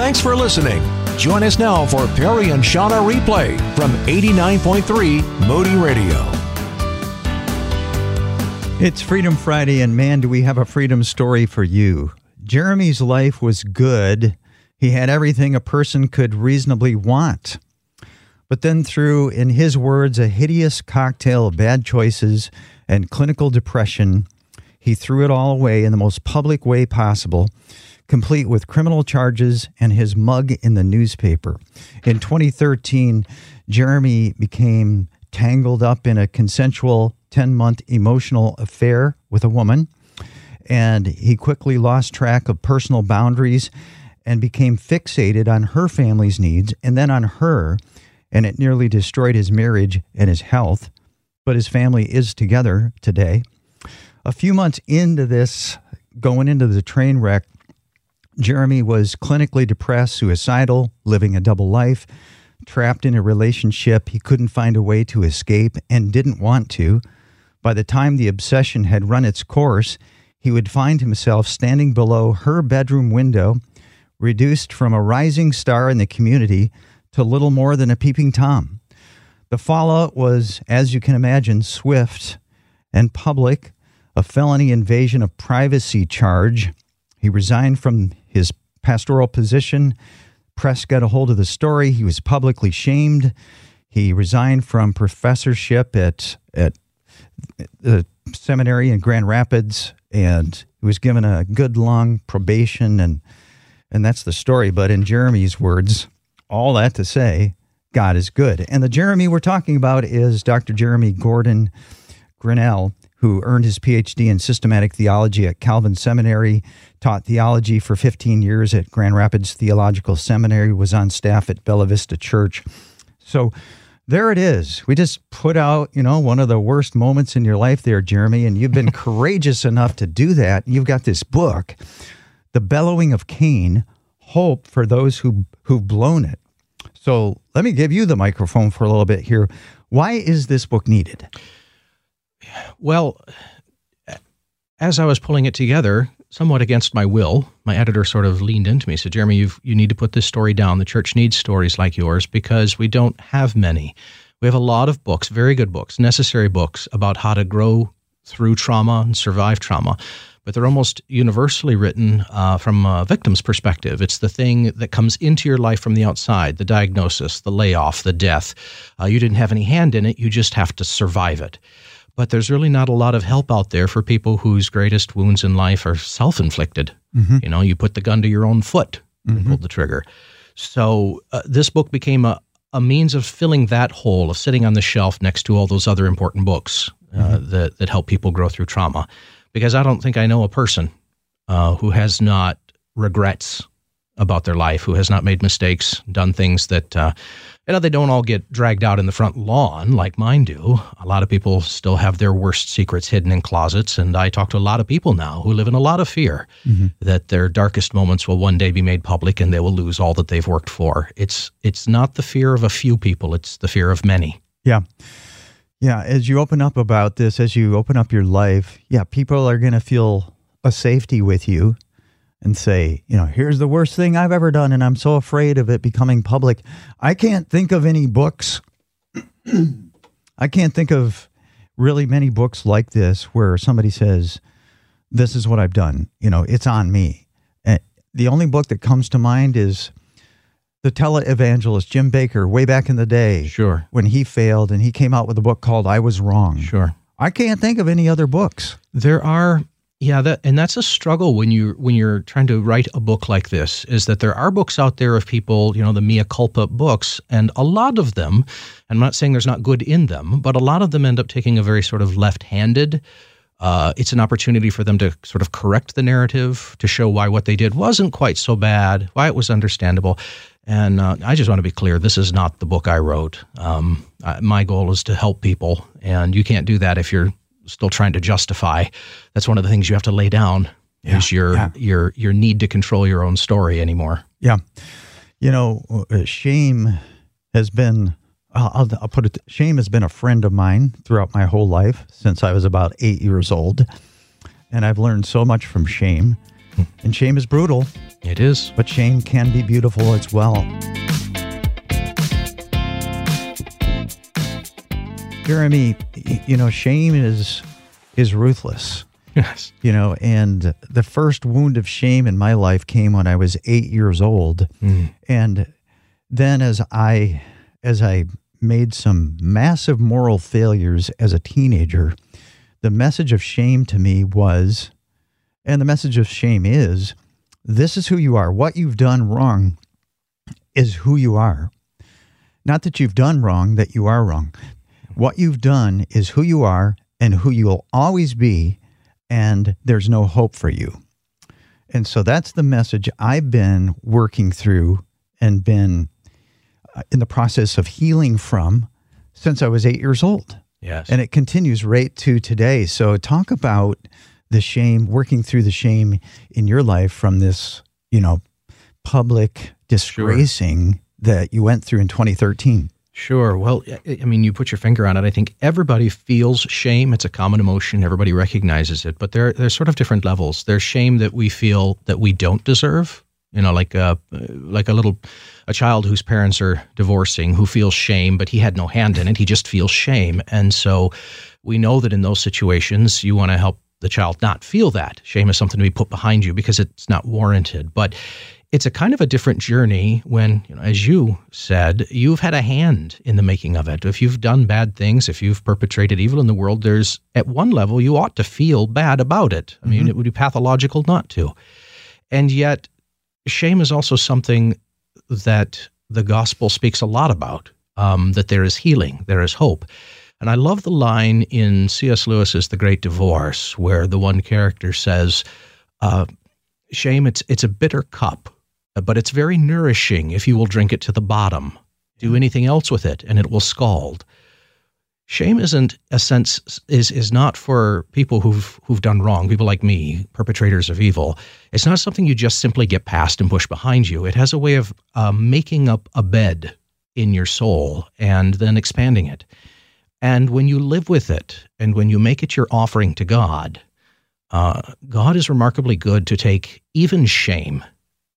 Thanks for listening. Join us now for Perry and Shauna replay from 89.3 Moody Radio. It's Freedom Friday, and man, do we have a freedom story for you. Jeremy's life was good. He had everything a person could reasonably want. But then, through, in his words, a hideous cocktail of bad choices and clinical depression, he threw it all away in the most public way possible, complete with criminal charges and his mug in the newspaper. In 2013, Jeremy became tangled up in a consensual 10 month emotional affair with a woman. And he quickly lost track of personal boundaries and became fixated on her family's needs and then on her. And it nearly destroyed his marriage and his health. But his family is together today. A few months into this, going into the train wreck, Jeremy was clinically depressed, suicidal, living a double life, trapped in a relationship he couldn't find a way to escape and didn't want to. By the time the obsession had run its course, he would find himself standing below her bedroom window, reduced from a rising star in the community to little more than a peeping Tom. The fallout was, as you can imagine, swift and public, a felony invasion of privacy charge. He resigned from his pastoral position. Press got a hold of the story. He was publicly shamed. He resigned from professorship at, at the seminary in Grand Rapids, and he was given a good long probation, and and that's the story. But in Jeremy's words, all that to say, God is good. And the Jeremy we're talking about is Dr. Jeremy Gordon Grinnell, who earned his PhD in systematic theology at Calvin Seminary, taught theology for 15 years at Grand Rapids Theological Seminary, was on staff at Bella Vista Church. So there it is. We just put out, you know, one of the worst moments in your life there, Jeremy, and you've been courageous enough to do that. You've got this book, The Bellowing of Cain, Hope for Those Who Who've Blown It. So let me give you the microphone for a little bit here. Why is this book needed? Well, as I was pulling it together, somewhat against my will, my editor sort of leaned into me, said, Jeremy, you you need to put this story down. The church needs stories like yours because we don't have many. We have a lot of books, very good books, necessary books about how to grow through trauma and survive trauma. But they're almost universally written uh, from a victim's perspective. It's the thing that comes into your life from the outside the diagnosis, the layoff, the death. Uh, you didn't have any hand in it, you just have to survive it but there's really not a lot of help out there for people whose greatest wounds in life are self-inflicted. Mm-hmm. You know, you put the gun to your own foot and mm-hmm. pulled the trigger. So uh, this book became a, a means of filling that hole, of sitting on the shelf next to all those other important books uh, mm-hmm. that that help people grow through trauma. Because I don't think I know a person uh, who has not regrets about their life, who has not made mistakes, done things that uh, you know, they don't all get dragged out in the front lawn like mine do. A lot of people still have their worst secrets hidden in closets. And I talk to a lot of people now who live in a lot of fear mm-hmm. that their darkest moments will one day be made public and they will lose all that they've worked for. It's it's not the fear of a few people, it's the fear of many. Yeah. Yeah. As you open up about this, as you open up your life, yeah, people are going to feel a safety with you and say, you know, here's the worst thing I've ever done, and I'm so afraid of it becoming public. I can't think of any books. I can't think of really many books like this where somebody says, this is what I've done. You know, it's on me. And the only book that comes to mind is the televangelist Jim Bakker way back in the day. Sure. When he failed and he came out with a book called I Was Wrong. Sure. I can't think of any other books. There are yeah, that and that's a struggle when you when you're trying to write a book like this is that there are books out there of people, you know, the mea culpa books, and a lot of them, I'm not saying there's not good in them, but a lot of them end up taking a very sort of left-handed uh, it's an opportunity for them to sort of correct the narrative, to show why what they did wasn't quite so bad, why it was understandable. And uh, I just want to be clear this is not the book I wrote. Um, I, my goal is to help people, and you can't do that if you're still trying to justify. That's one of the things you have to lay down yeah, is your yeah. your your need to control your own story anymore. Yeah, you know, uh, shame has been. I'll, I'll put it. Shame has been a friend of mine throughout my whole life since I was about eight years old, and I've learned so much from shame. Hmm. And shame is brutal. It is. but shame can be beautiful as well. Jeremy, you know, shame is is ruthless. Yes. You know, and the first wound of shame in my life came when I was 8 years old. Mm. And then as I as I made some massive moral failures as a teenager, the message of shame to me was and the message of shame is this is who you are. What you've done wrong is who you are. Not that you've done wrong, that you are wrong. What you've done is who you are and who you'll always be, and there's no hope for you. And so that's the message I've been working through and been uh, in the process of healing from since I was eight years old. Yes. And it continues right to today. So talk about the shame, working through the shame in your life from this, you know, public disgracing that you went through in 2013. Sure. Well, I mean, you put your finger on it. I think everybody feels shame. It's a common emotion. Everybody recognizes it, but there, there's sort of different levels. There's shame that we feel that we don't deserve. You know, like a like a little a child whose parents are divorcing who feels shame, but he had no hand in it. He just feels shame, and so we know that in those situations, you want to help the child not feel that shame is something to be put behind you because it's not warranted. But it's a kind of a different journey when, you know, as you said, you've had a hand in the making of it. If you've done bad things, if you've perpetrated evil in the world, there's at one level you ought to feel bad about it. I mean, it would be pathological not to. And yet, shame is also something that the gospel speaks a lot about. Um, that there is healing, there is hope. And I love the line in C.S. Lewis's The Great Divorce, where the one character says, uh, "Shame, it's it's a bitter cup, but it's very nourishing if you will drink it to the bottom. Do anything else with it, and it will scald." Shame isn't a sense is is not for people who've who've done wrong, people like me, perpetrators of evil. It's not something you just simply get past and push behind you. It has a way of uh, making up a bed in your soul and then expanding it. And when you live with it, and when you make it your offering to God, uh, God is remarkably good to take even shame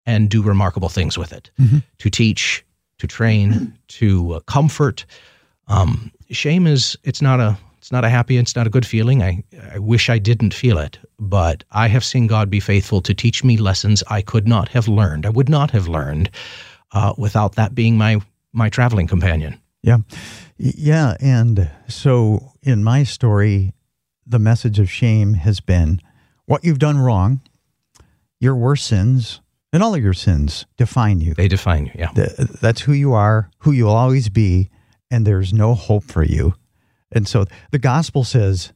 and do remarkable things with it, to teach, to train, to uh, comfort. Um, shame is it's not a it's not a happy it's not a good feeling. I I wish I didn't feel it, but I have seen God be faithful to teach me lessons I could not have learned. I would not have learned uh, without that being my my traveling companion. Yeah. Yeah. And so in my story, the message of shame has been what you've done wrong, your worst sins, and all of your sins define you. They define you. Yeah. Th- That's who you are, who you'll always be, and there's no hope for you. And so the gospel says,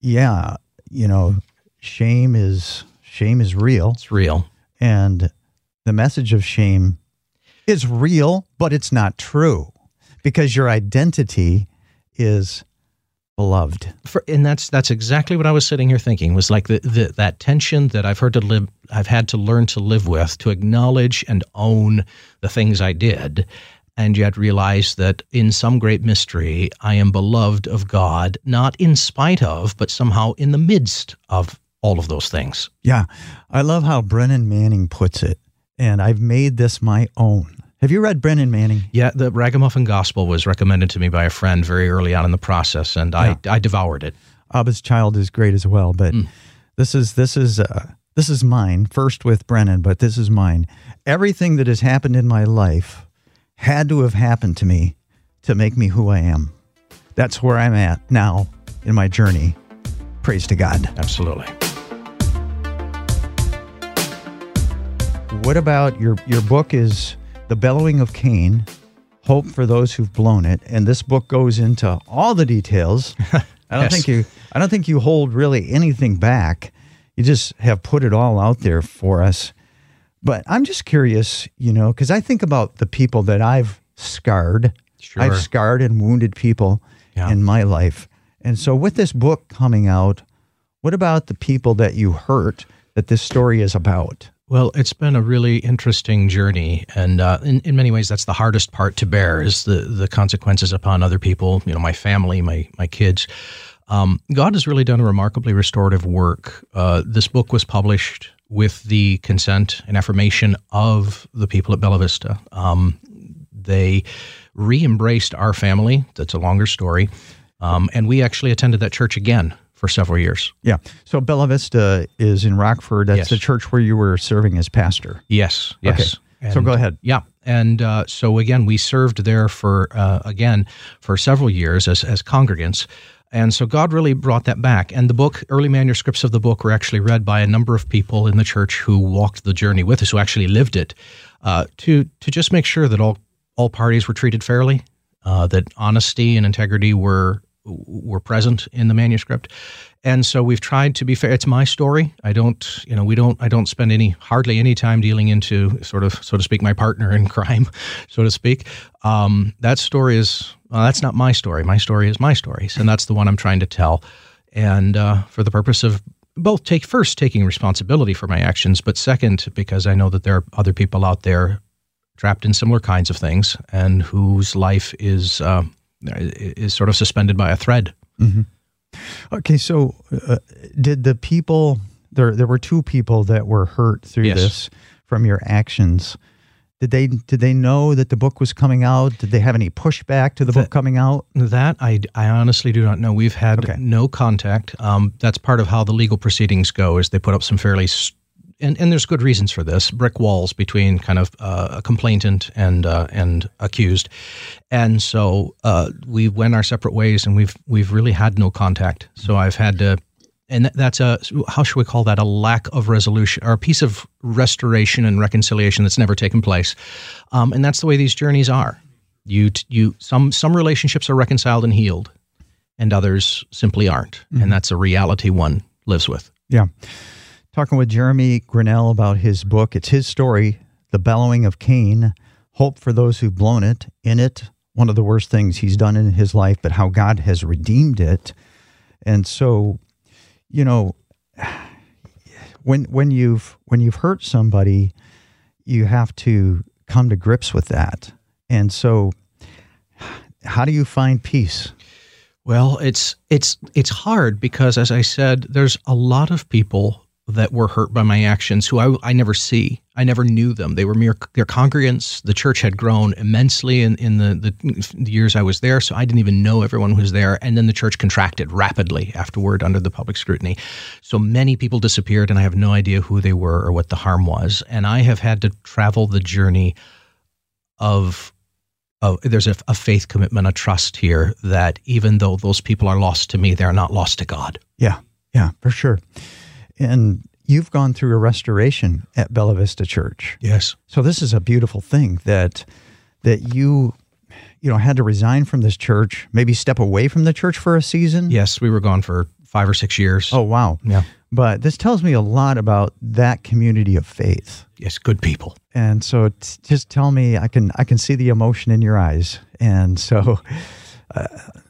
yeah, you know, shame is shame is real It's real. and the message of shame is real, but it's not true because your identity is beloved. For, and that's that's exactly what I was sitting here thinking was like the, the that tension that I've heard to live I've had to learn to live with to acknowledge and own the things I did and yet realize that in some great mystery I am beloved of God not in spite of but somehow in the midst of all of those things. Yeah. I love how Brennan Manning puts it, and I've made this my own. Have you read Brennan Manning? Yeah, the Ragamuffin Gospel was recommended to me by a friend very early on in the process and I I devoured it. Abba's Child is great as well, but this is this is uh, this is mine. First with Brennan, but this is mine. Everything that has happened in my life had to have happened to me to make me who I am. That's where I'm at now in my journey. Praise to God. Absolutely. What about your your book is The Bellowing of Cain, Hope for Those Who've Blown It, and this book goes into all the details. I don't Yes. think you I don't think you hold really anything back. You just have put it all out there for us. But I'm just curious, you know, cuz I think about the people that I've scarred. Sure. I've scarred and wounded people Yeah. in my life. And so with this book coming out, what about the people that you hurt that this story is about? Well, it's been a really interesting journey, and uh, in in many ways, that's the hardest part to bear is the the consequences upon other people. You know, my family, my my kids. Um, God has really done a remarkably restorative work. Uh, this book was published with the consent and affirmation of the people at Bella Vista. Um, they re embraced our family. That's a longer story. Um, and we actually attended that church again for several years. Yeah. So Bella Vista is in Rockford. That's Yes. the church where you were serving as pastor. Yes. Yes. Okay. So go ahead. Yeah. And uh, so again, we served there for, uh, again, for several years as, as congregants. And so God really brought that back. And the book, early manuscripts of the book, were actually read by a number of people in the church who walked the journey with us, who actually lived it, uh, to to just make sure that all all parties were treated fairly, uh, that honesty and integrity were were present in the manuscript. And so we've tried to be fair. It's my story. I don't, you know, we don't, I don't spend any, hardly any time dealing into sort of, so to speak, my partner in crime, so to speak. Um, that story is, that's not my story. My story is my story. And that's the one I'm trying to tell. And uh, for the purpose of both take first taking responsibility for my actions, but second, because I know that there are other people out there trapped in similar kinds of things and whose life is, uh, is sort of suspended by a thread. Okay, so uh, did the people there? There were two people that were hurt through Yes. this from your actions. Did they did they know that the book was coming out? Did they have any pushback to the book coming out? That I, I honestly do not know. We've had Okay. no contact. Um, that's part of how the legal proceedings go. Is they put up some fairly, s- and, and there's good reasons for this, brick walls between kind of uh, a complainant and uh, and accused, and so uh, we went our separate ways, and we've we've really had no contact. So I've had to. And that's a how should we call that a lack of resolution or a piece of restoration and reconciliation that's never taken place, um, and that's the way these journeys are. You you some some relationships are reconciled and healed, and others simply aren't, and that's a reality one lives with. Yeah. Talking with Jeremy Grinnell about his book. It's his story, The Bellowing of Cain, Hope for Those Who've Blown It. In it, one of the worst things he's done in his life, but how God has redeemed it. And so, you know, when when you've when you've hurt somebody, you have to come to grips with that. And so how do you find peace? Well, it's it's it's hard because, as I said, there's a lot of people that were hurt by my actions who I, I never see. I never knew them. They were mere they're congregants. The church had grown immensely in, in the, the, years I was there, so I didn't even know everyone was there. And then the church contracted rapidly afterward under the public scrutiny. So many people disappeared, and I have no idea who they were or what the harm was. And I have had to travel the journey of oh, there's a, a faith commitment, a trust here that even though those people are lost to me, they're not lost to God. Yeah, yeah, for sure. And you've gone through a restoration at Bella Vista Church. Yes. So this is a beautiful thing that that you you know had to resign from this church, maybe step away from the church for a season. Yes, we were gone for five or six years. Oh wow. yeah. But this tells me a lot about that community of faith. Yes, good people. And so t- just tell me I can I can see the emotion in your eyes. And so uh,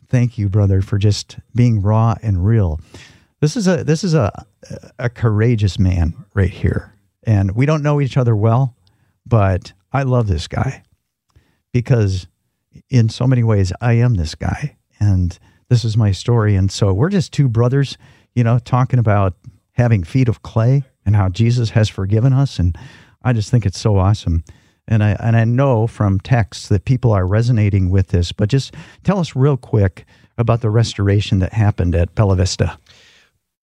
thank you brother for just being raw and real. This is a this is a a courageous man right here. And we don't know each other well, but I love this guy because in so many ways I am this guy and this is my story and so we're just two brothers, you know, talking about having feet of clay and how Jesus has forgiven us and I just think it's so awesome. And I and I know from texts that people are resonating with this, but just tell us real quick about the restoration that happened at Bella Vista.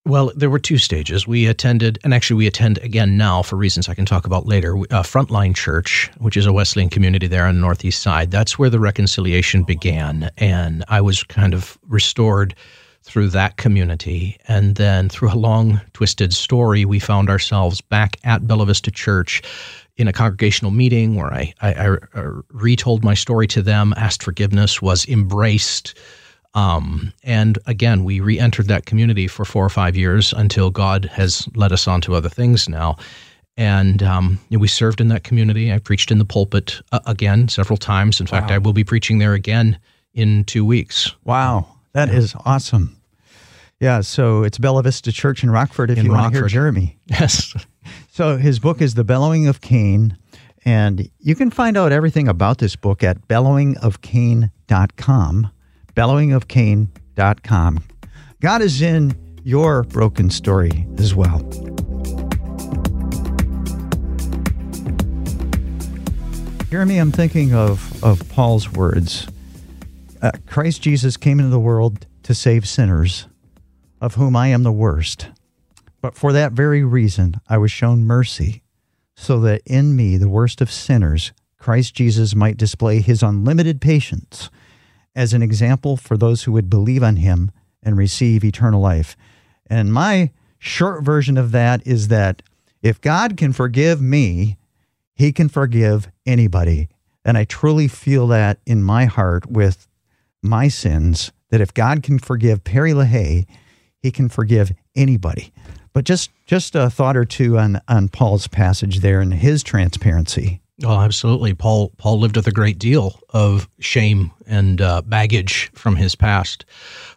Well, there were two stages. We attended, and actually, we attend again now for reasons I can talk about later. Uh, Frontline Church, which is a Wesleyan community there on the northeast side, that's where the reconciliation began. And I was kind of restored through that community. And then through a long, twisted story, we found ourselves back at Bella Vista Church in a congregational meeting where I, I, I uh, retold my story to them, asked forgiveness, was embraced. Um, and again, we re entered that community for four or five years until God has led us on to other things now. And um, we served in that community. I preached in the pulpit uh, again several times. In fact, I will be preaching there again in two weeks. Wow, that is awesome. Yeah, so it's Bella Vista Church in Rockford if In you want to hear Jeremy. Yes. So his book is The Bellowing of Cain, and you can find out everything about this book at bellowingofcain.com bellowingofcain.com. God is in your broken story as well. Jeremy, I'm thinking of, of Paul's words uh, Christ Jesus came into the world to save sinners, of whom I am the worst. But for that very reason, I was shown mercy, so that in me, the worst of sinners, Christ Jesus might display his unlimited patience as an example for those who would believe on him and receive eternal life. And my short version of that is that if God can forgive me, he can forgive anybody. And I truly feel that in my heart with my sins, that if God can forgive Perry LaHaye, he can forgive anybody. But just just a thought or two on on Paul's passage there and his transparency. Oh, absolutely. Paul Paul lived with a great deal of shame and uh, baggage from his past,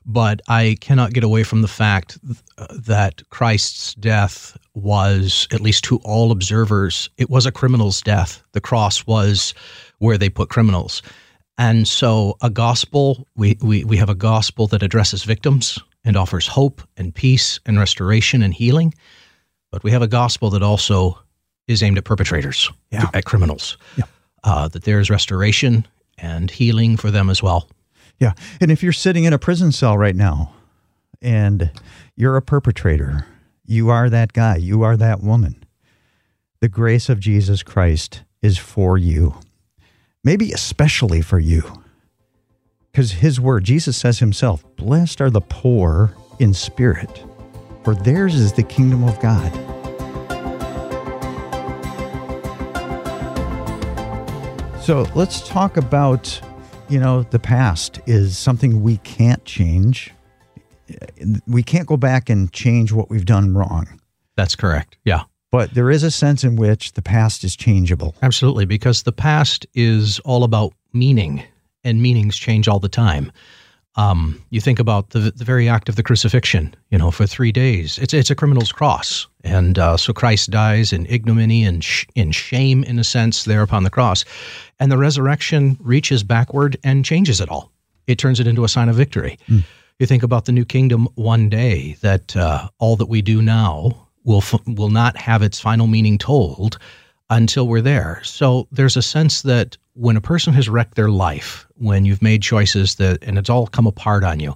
but I cannot get away from the fact that Christ's death was, at least to all observers, it was a criminal's death. The cross was where they put criminals, and so a gospel we we we have a gospel that addresses victims and offers hope and peace and restoration and healing, but we have a gospel that also is aimed at perpetrators, Yeah. at criminals. Yeah. Uh, that there is restoration and healing for them as well. Yeah. And if you're sitting in a prison cell right now and you're a perpetrator, you are that guy, you are that woman. The grace of Jesus Christ is for you, maybe especially for you. Because his word, Jesus says himself, Blessed are the poor in spirit, for theirs is the kingdom of God. So let's talk about, you know, the past is something we can't change. We can't go back and change what we've done wrong. That's correct. Yeah. But there is a sense in which the past is changeable. Absolutely, because the past is all about meaning, and meanings change all the time. Um, you think about the the very act of the crucifixion. You know, for three days, it's it's a criminal's cross, and uh, so Christ dies in ignominy and sh- in shame, in a sense, there upon the cross, and the resurrection reaches backward and changes it all. It turns it into a sign of victory. You think about the new kingdom one day that uh, all that we do now will f- will not have its final meaning told until we're there. So there's a sense that when a person has wrecked their life, when you've made choices that and it's all come apart on you,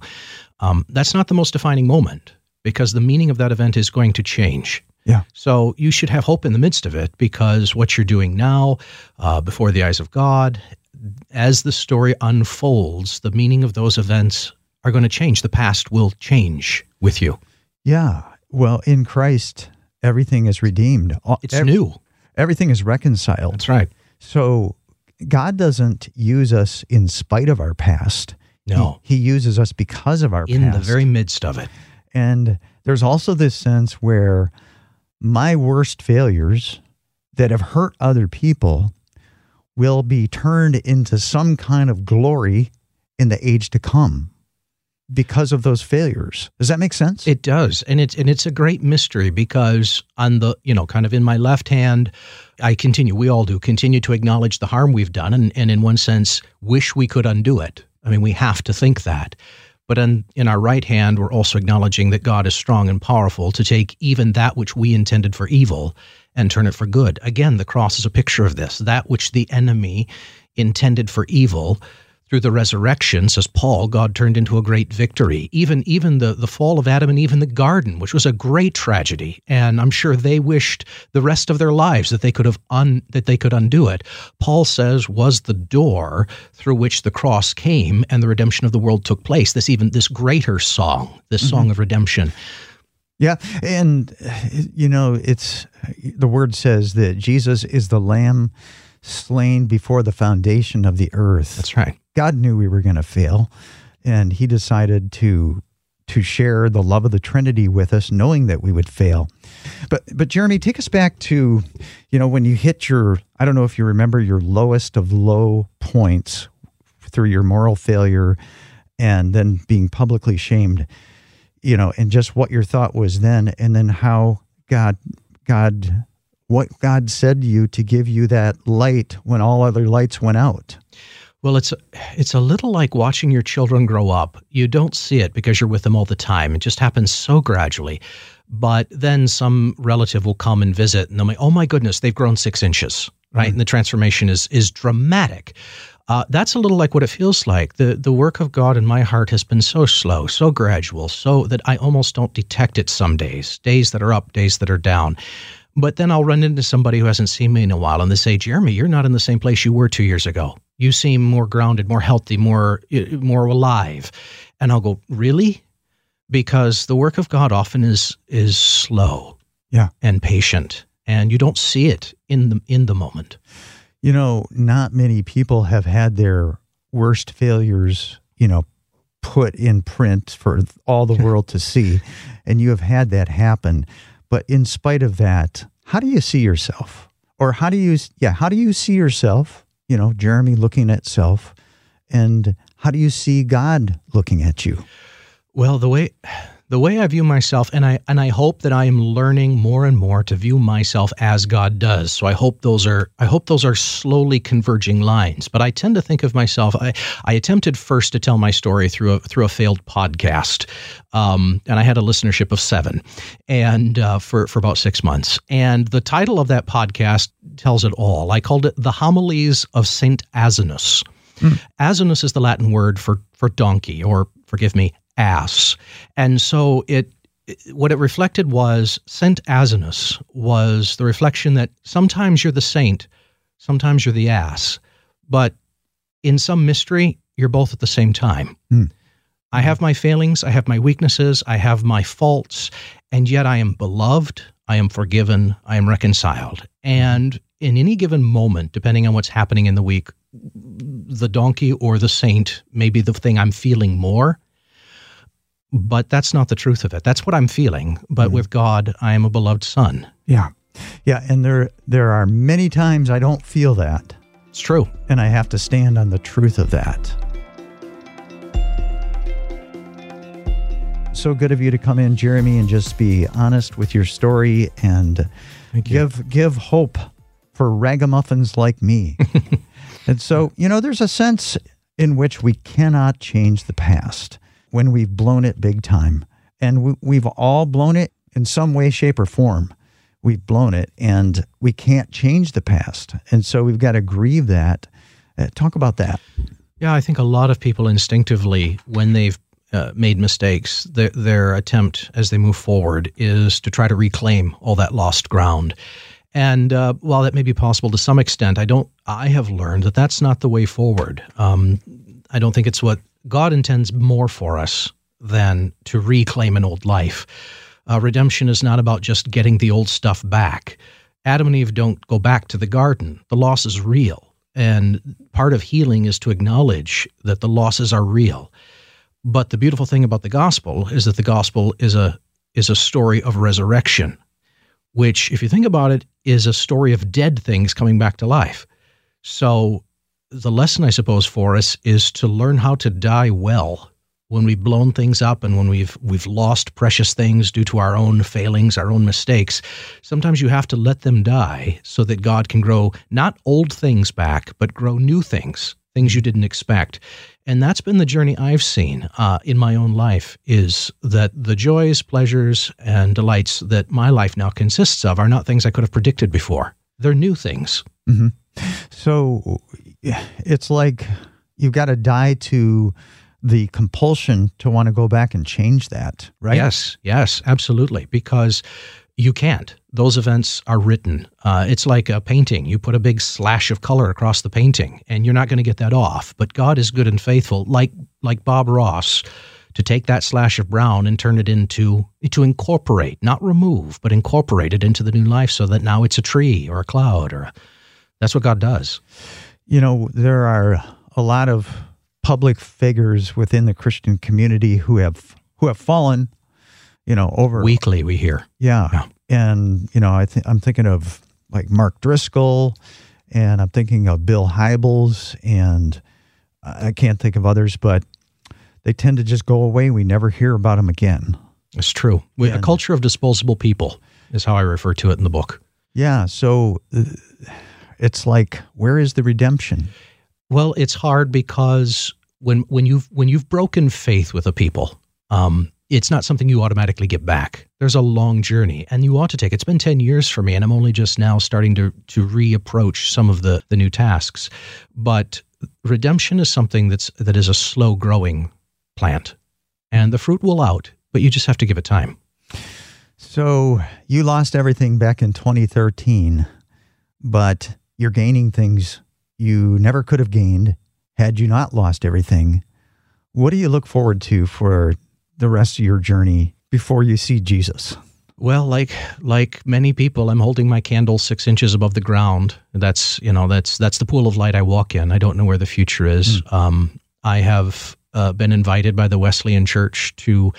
um, that's not the most defining moment because the meaning of that event is going to change. Yeah. So you should have hope in the midst of it because what you're doing now, uh, before the eyes of God, as the story unfolds, the meaning of those events are going to change. The past will change with you. Yeah. Well, in Christ, everything is redeemed. It's ev- new. Everything is reconciled. That's right. So God doesn't use us in spite of our past. No. He, he uses us because of our In past. the very midst of it. And there's also this sense where my worst failures that have hurt other people will be turned into some kind of glory in the age to come because of those failures. Does that make sense? It does, and it's and it's a great mystery because on the you know kind of in my left hand, I continue. We all do continue to acknowledge the harm we've done, and and in one sense, wish we could undo it. I mean, we have to think that. But in, in our right hand, we're also acknowledging that God is strong and powerful to take even that which we intended for evil and turn it for good. Again, the cross is a picture of this. That which the enemy intended for evil, through the resurrection, says Paul, God turned into a great victory. Even even the, the fall of Adam and even the garden, which was a great tragedy, and I'm sure they wished the rest of their lives that they could have un, that they could undo it. Paul says was the door through which the cross came and the redemption of the world took place. This even this greater song, this mm-hmm. song of redemption. Yeah, and you know, it's the word says that Jesus is the lamb slain before the foundation of the earth. That's right. God knew we were going to fail, and He decided to to share the love of the Trinity with us, knowing that we would fail. But but Jeremy, take us back to, you know, when you hit your I don't know if you remember your lowest of low points through your moral failure, and then being publicly shamed, you know, and just what your thought was then, and then how God God what God said to you to give you that light when all other lights went out. Well, it's it's a little like watching your children grow up. You don't see it because you're with them all the time. It just happens so gradually. But then some relative will come and visit, and they'll be, "Oh my goodness, they've grown six inches." right? And the transformation is is dramatic. Uh, that's a little like what it feels like. The the work of God in my heart has been so slow, so gradual, so that I almost don't detect it some days, days that are up, days that are down. But then I'll run into somebody who hasn't seen me in a while and they say, Jeremy, you're not in the same place you were two years ago. You seem more grounded, more healthy, more uh, more alive. And I'll go, Really? Because the work of God often is is slow Yeah. and patient. And you don't see it in the in the moment. You know, not many people have had their worst failures, you know, put in print for all the world to see. And you have had that happen. But in spite of that, how do you see yourself? Or how do you, yeah, how do you see yourself? You know, Jeremy looking at self. And how do you see God looking at you? Well, the way the way I view myself, and I and I hope that I am learning more and more to view myself as God does. So I hope those are I hope those are slowly converging lines. But I tend to think of myself. I, I attempted first to tell my story through a through a failed podcast, um, and I had a listenership of seven, and uh, for for about six months. And the title of that podcast tells it all. I called it "The Homilies of Saint Asinus." Asinus is the Latin word for for donkey, or forgive me, ass. And so it what it reflected was Saint Asinus was the reflection that sometimes you're the saint, sometimes you're the ass, but in some mystery, you're both at the same time. Hmm. I have my failings, I have my weaknesses, I have my faults, and yet I am beloved, I am forgiven, I am reconciled. And in any given moment, depending on what's happening in the week, the donkey or the saint may be the thing I'm feeling more. But that's not the truth of it. That's what I'm feeling. But mm-hmm. with God, I am a beloved son. Yeah. Yeah. And there, there are many times I don't feel that. It's true. And I have to stand on the truth of that. So good of you to come in, Jeremy, and just be honest with your story and you. give give hope for ragamuffins like me. and so, you know, there's a sense in which we cannot change the past when we've blown it big time. And we, we've all blown it in some way, shape, or form. We've blown it and we can't change the past. And so we've got to grieve that. Uh, talk about that. Yeah, I think a lot of people instinctively, when they've uh, made mistakes, their, their attempt as they move forward is to try to reclaim all that lost ground. And uh, while that may be possible to some extent, I don't. I have learned that that's not the way forward. Um, I don't think it's what God intends more for us than to reclaim an old life. Uh, redemption is not about just getting the old stuff back. Adam and Eve don't go back to the garden. The loss is real. And part of healing is to acknowledge that the losses are real. But the beautiful thing about the gospel is that the gospel is a is a story of resurrection, which if you think about it is a story of dead things coming back to life. So the lesson I suppose for us is to learn how to die well when we've blown things up and when we've we've lost precious things due to our own failings, our own mistakes. Sometimes you have to let them die so that God can grow not old things back, but grow new things, things you didn't expect. And that's been the journey I've seen uh, in my own life is that the joys, pleasures, and delights that my life now consists of are not things I could have predicted before. They're new things. So yeah, it's like you've got to die to the compulsion to want to go back and change that, right? Yes, yes, absolutely. Because you can't. Those events are written. Uh, it's like a painting. You put a big slash of color across the painting, and you're not going to get that off. But God is good and faithful, like like Bob Ross, to take that slash of brown and turn it into to incorporate, not remove, but incorporate it into the new life, so that now it's a tree or a cloud, or a, that's what God does. You know, there are a lot of public figures within the Christian community who have who have fallen, you know, over Weekly, we hear. Yeah. Yeah. And, you know, I think I'm thinking of like Mark Driscoll and I'm thinking of Bill Hybels and I can't think of others, but they tend to just go away. We never hear about them again. It's true. We, a culture of disposable people is how I refer to it in the book. Yeah. So uh, it's like, where is the redemption? Well, it's hard because when when you've when you've broken faith with a people, um, it's not something you automatically get back. There's a long journey, and you ought to take. It's been ten years for me, and I'm only just now starting to to reapproach some of the the new tasks. But redemption is something that's that is a slow growing plant, and the fruit will out, but you just have to give it time. So you lost everything back in 2013, but you're gaining things you never could have gained had you not lost everything. What do you look forward to for the rest of your journey before you see Jesus? Well, like like many people, I'm holding my candle six inches above the ground. That's you know that's that's the pool of light I walk in. I don't know where the future is. Mm. Um, I have uh, been invited by the Wesleyan Church to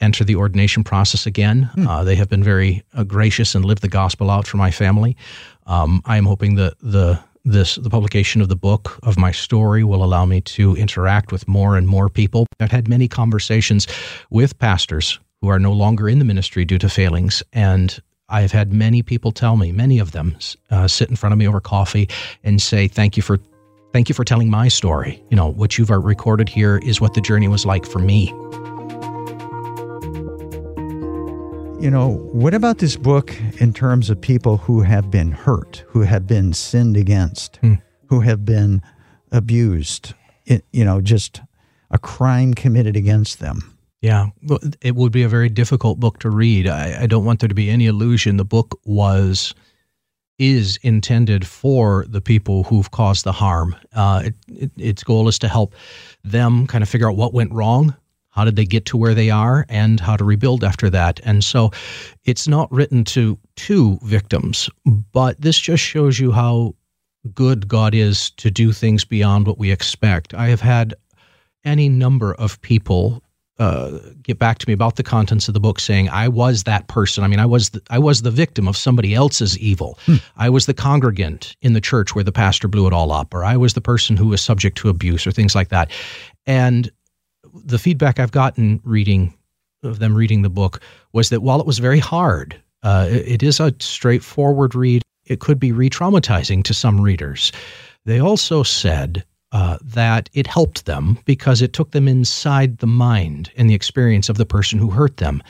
enter the ordination process again. Mm. Uh, they have been very uh, gracious and lived the gospel out for my family. Um, I am hoping that the this the publication of the book of my story will allow me to interact with more and more people. I've had many conversations with pastors who are no longer in the ministry due to failings and I have had many people tell me, many of them uh, sit in front of me over coffee and say, "Thank you for, thank you for telling my story. You know what you've recorded here is what the journey was like for me." You know, what about this book in terms of people who have been hurt, who have been sinned against, hmm. who have been abused? It, you know, just a crime committed against them. Yeah, it would be a very difficult book to read. I, I don't want there to be any illusion. The book was is intended for the people who've caused the harm. Uh, it, it, its goal is to help them kind of figure out what went wrong, how did they get to where they are and how to rebuild after that. And so it's not written to two victims but this just shows you how good god is to do things beyond what we expect. I have had any number of people uh, get back to me about the contents of the book saying i was that person. I mean i was the, i was the victim of somebody else's evil. Hmm. i was the congregant in the church where the pastor blew it all up or i was the person who was subject to abuse or things like that. And the feedback I've gotten reading of them reading the book was that while it was very hard, uh, it, it is a straightforward read. It could be re traumatizing to some readers. They also said uh, that it helped them because it took them inside the mind and the experience of the person who hurt them.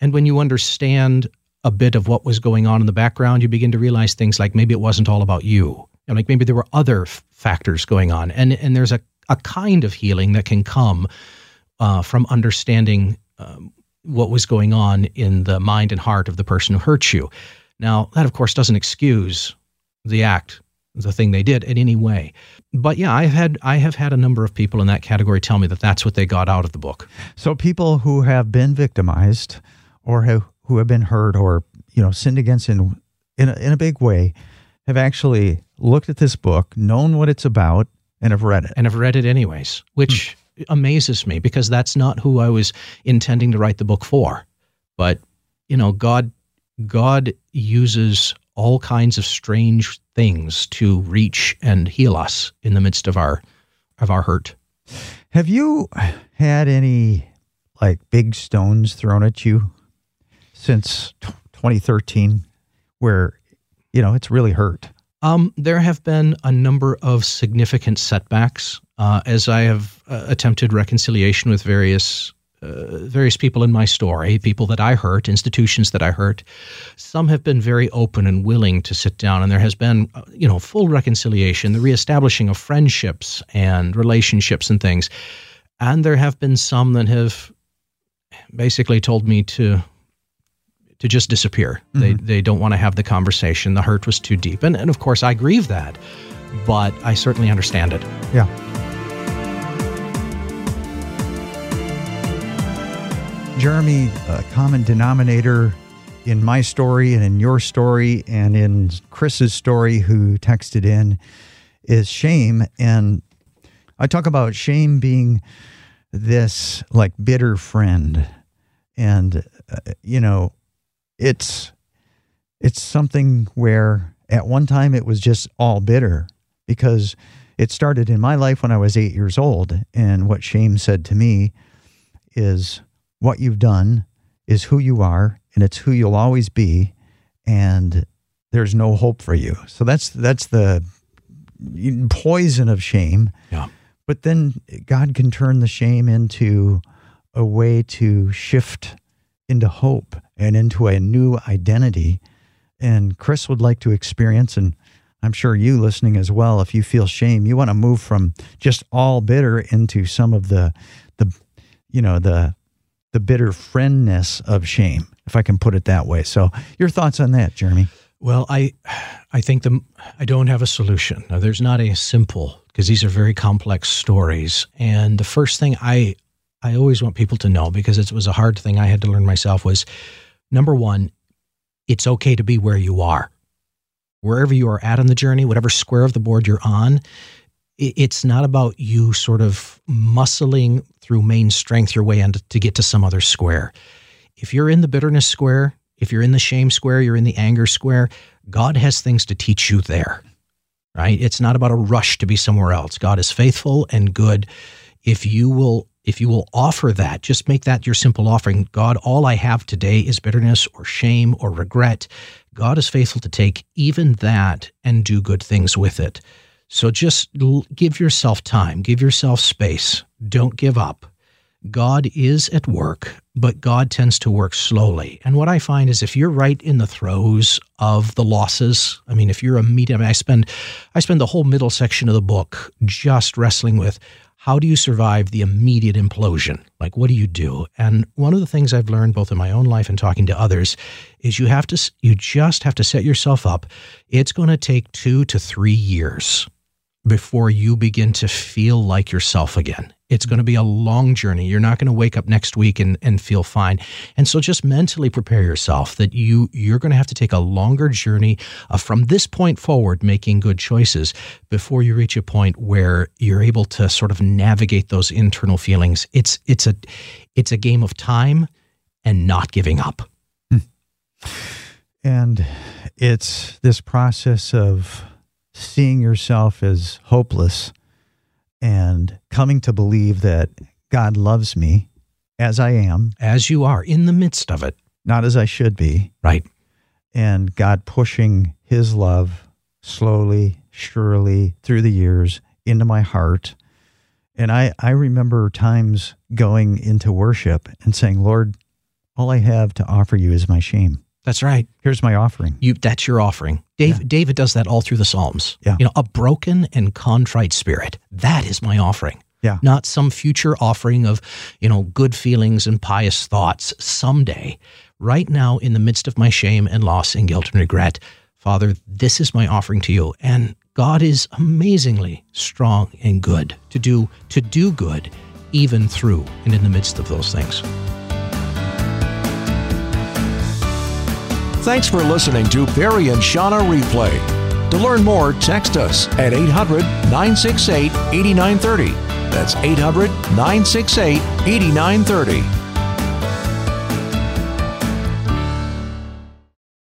And when you understand a bit of what was going on in the background, you begin to realize things like maybe it wasn't all about you. And like maybe there were other f- factors going on. And, and there's a, a kind of healing that can come uh, from understanding um, what was going on in the mind and heart of the person who hurt you. Now, that of course doesn't excuse the act, the thing they did in any way. But yeah, I have had I have had a number of people in that category tell me that that's what they got out of the book. So people who have been victimized or have, who have been hurt or you know sinned against in in a, in a big way have actually looked at this book, known what it's about, and have read it. And have read it anyways, which amazes me because that's not who I was intending to write the book for. But, you know, God God uses all kinds of strange things to reach and heal us in the midst of our of our hurt. Have you had any like big stones thrown at you since 2013 where you know it's really hurt? Um, there have been a number of significant setbacks uh, as I have uh, attempted reconciliation with various uh, various people in my story, people that I hurt, institutions that I hurt. Some have been very open and willing to sit down, and there has been, uh, you know, full reconciliation, the reestablishing of friendships and relationships and things. And there have been some that have basically told me to to just disappear. Mm-hmm. They they don't want to have the conversation. The hurt was too deep, and and of course I grieve that, but I certainly understand it. Yeah. Jeremy, a common denominator in my story and in your story and in Chris's story, who texted in, is shame. And I talk about shame being this like bitter friend. And, uh, you know, it's it's something where at one time it was just all bitter because it started in my life when I was eight years old. And what shame said to me is, what you've done is who you are and it's who you'll always be and there's no hope for you. So that's that's the poison of shame. Yeah. But then god can turn the shame into a way to shift into hope and into a new identity. And Chris would like to experience, and I'm sure you listening as well, if you feel shame, you want to move from just all bitter into some of the, the, you know, the, the bitter friendness of shame, if I can put it that way. So, your thoughts on that, Jeremy? Well, I, I think the I don't have a solution. Now, there's not a simple because these are very complex stories. And the first thing I I always want people to know because it was a hard thing I had to learn myself was number one, it's okay to be where you are. Wherever you are at on the journey, whatever square of the board you're on, it's not about you sort of muscling through main strength your way into, to get to some other square. If you're in the bitterness square, if you're in the shame square, you're in the anger square, God has things to teach you there. Right? It's not about a rush to be somewhere else. God is faithful and good. If you will if you will offer that, just make that your simple offering. God, all I have today is bitterness or shame or regret. God is faithful to take even that and do good things with it. So just give yourself time, give yourself space. Don't give up. God is at work, but God tends to work slowly. And what I find is if you're right in the throes of the losses, I mean, if you're a medium, I spend, I spend the whole middle section of the book just wrestling with how do you survive the immediate implosion? Like, what do you do? And one of the things I've learned both in my own life and talking to others is you have to, you just have to set yourself up. It's going to take two to three years before you begin to feel like yourself again. It's going to be a long journey. You're not going to wake up next week and, and feel fine. And so just mentally prepare yourself that you you're going to have to take a longer journey uh, from this point forward making good choices before you reach a point where you're able to sort of navigate those internal feelings. It's it's a it's a game of time and not giving up. And it's this process of seeing yourself as hopeless and coming to believe that God loves me as I am, as you are in the midst of it, not as I should be. Right. And God pushing his love slowly, surely through the years into my heart. And I, I remember times going into worship and saying, Lord, all I have to offer you is my shame. That's right. Here's my offering. You that's your offering. Dave, yeah. David does that all through the Psalms. Yeah. You know, a broken and contrite spirit. That is my offering. Yeah. Not some future offering of, you know, good feelings and pious thoughts someday. Right now, in the midst of my shame and loss and guilt and regret, Father, this is my offering to you. And God is amazingly strong and good to do to do good even through and in the midst of those things. Thanks for listening to Perry and Shauna Replay. To learn more, text us at 800 968 8930. That's 800 968 8930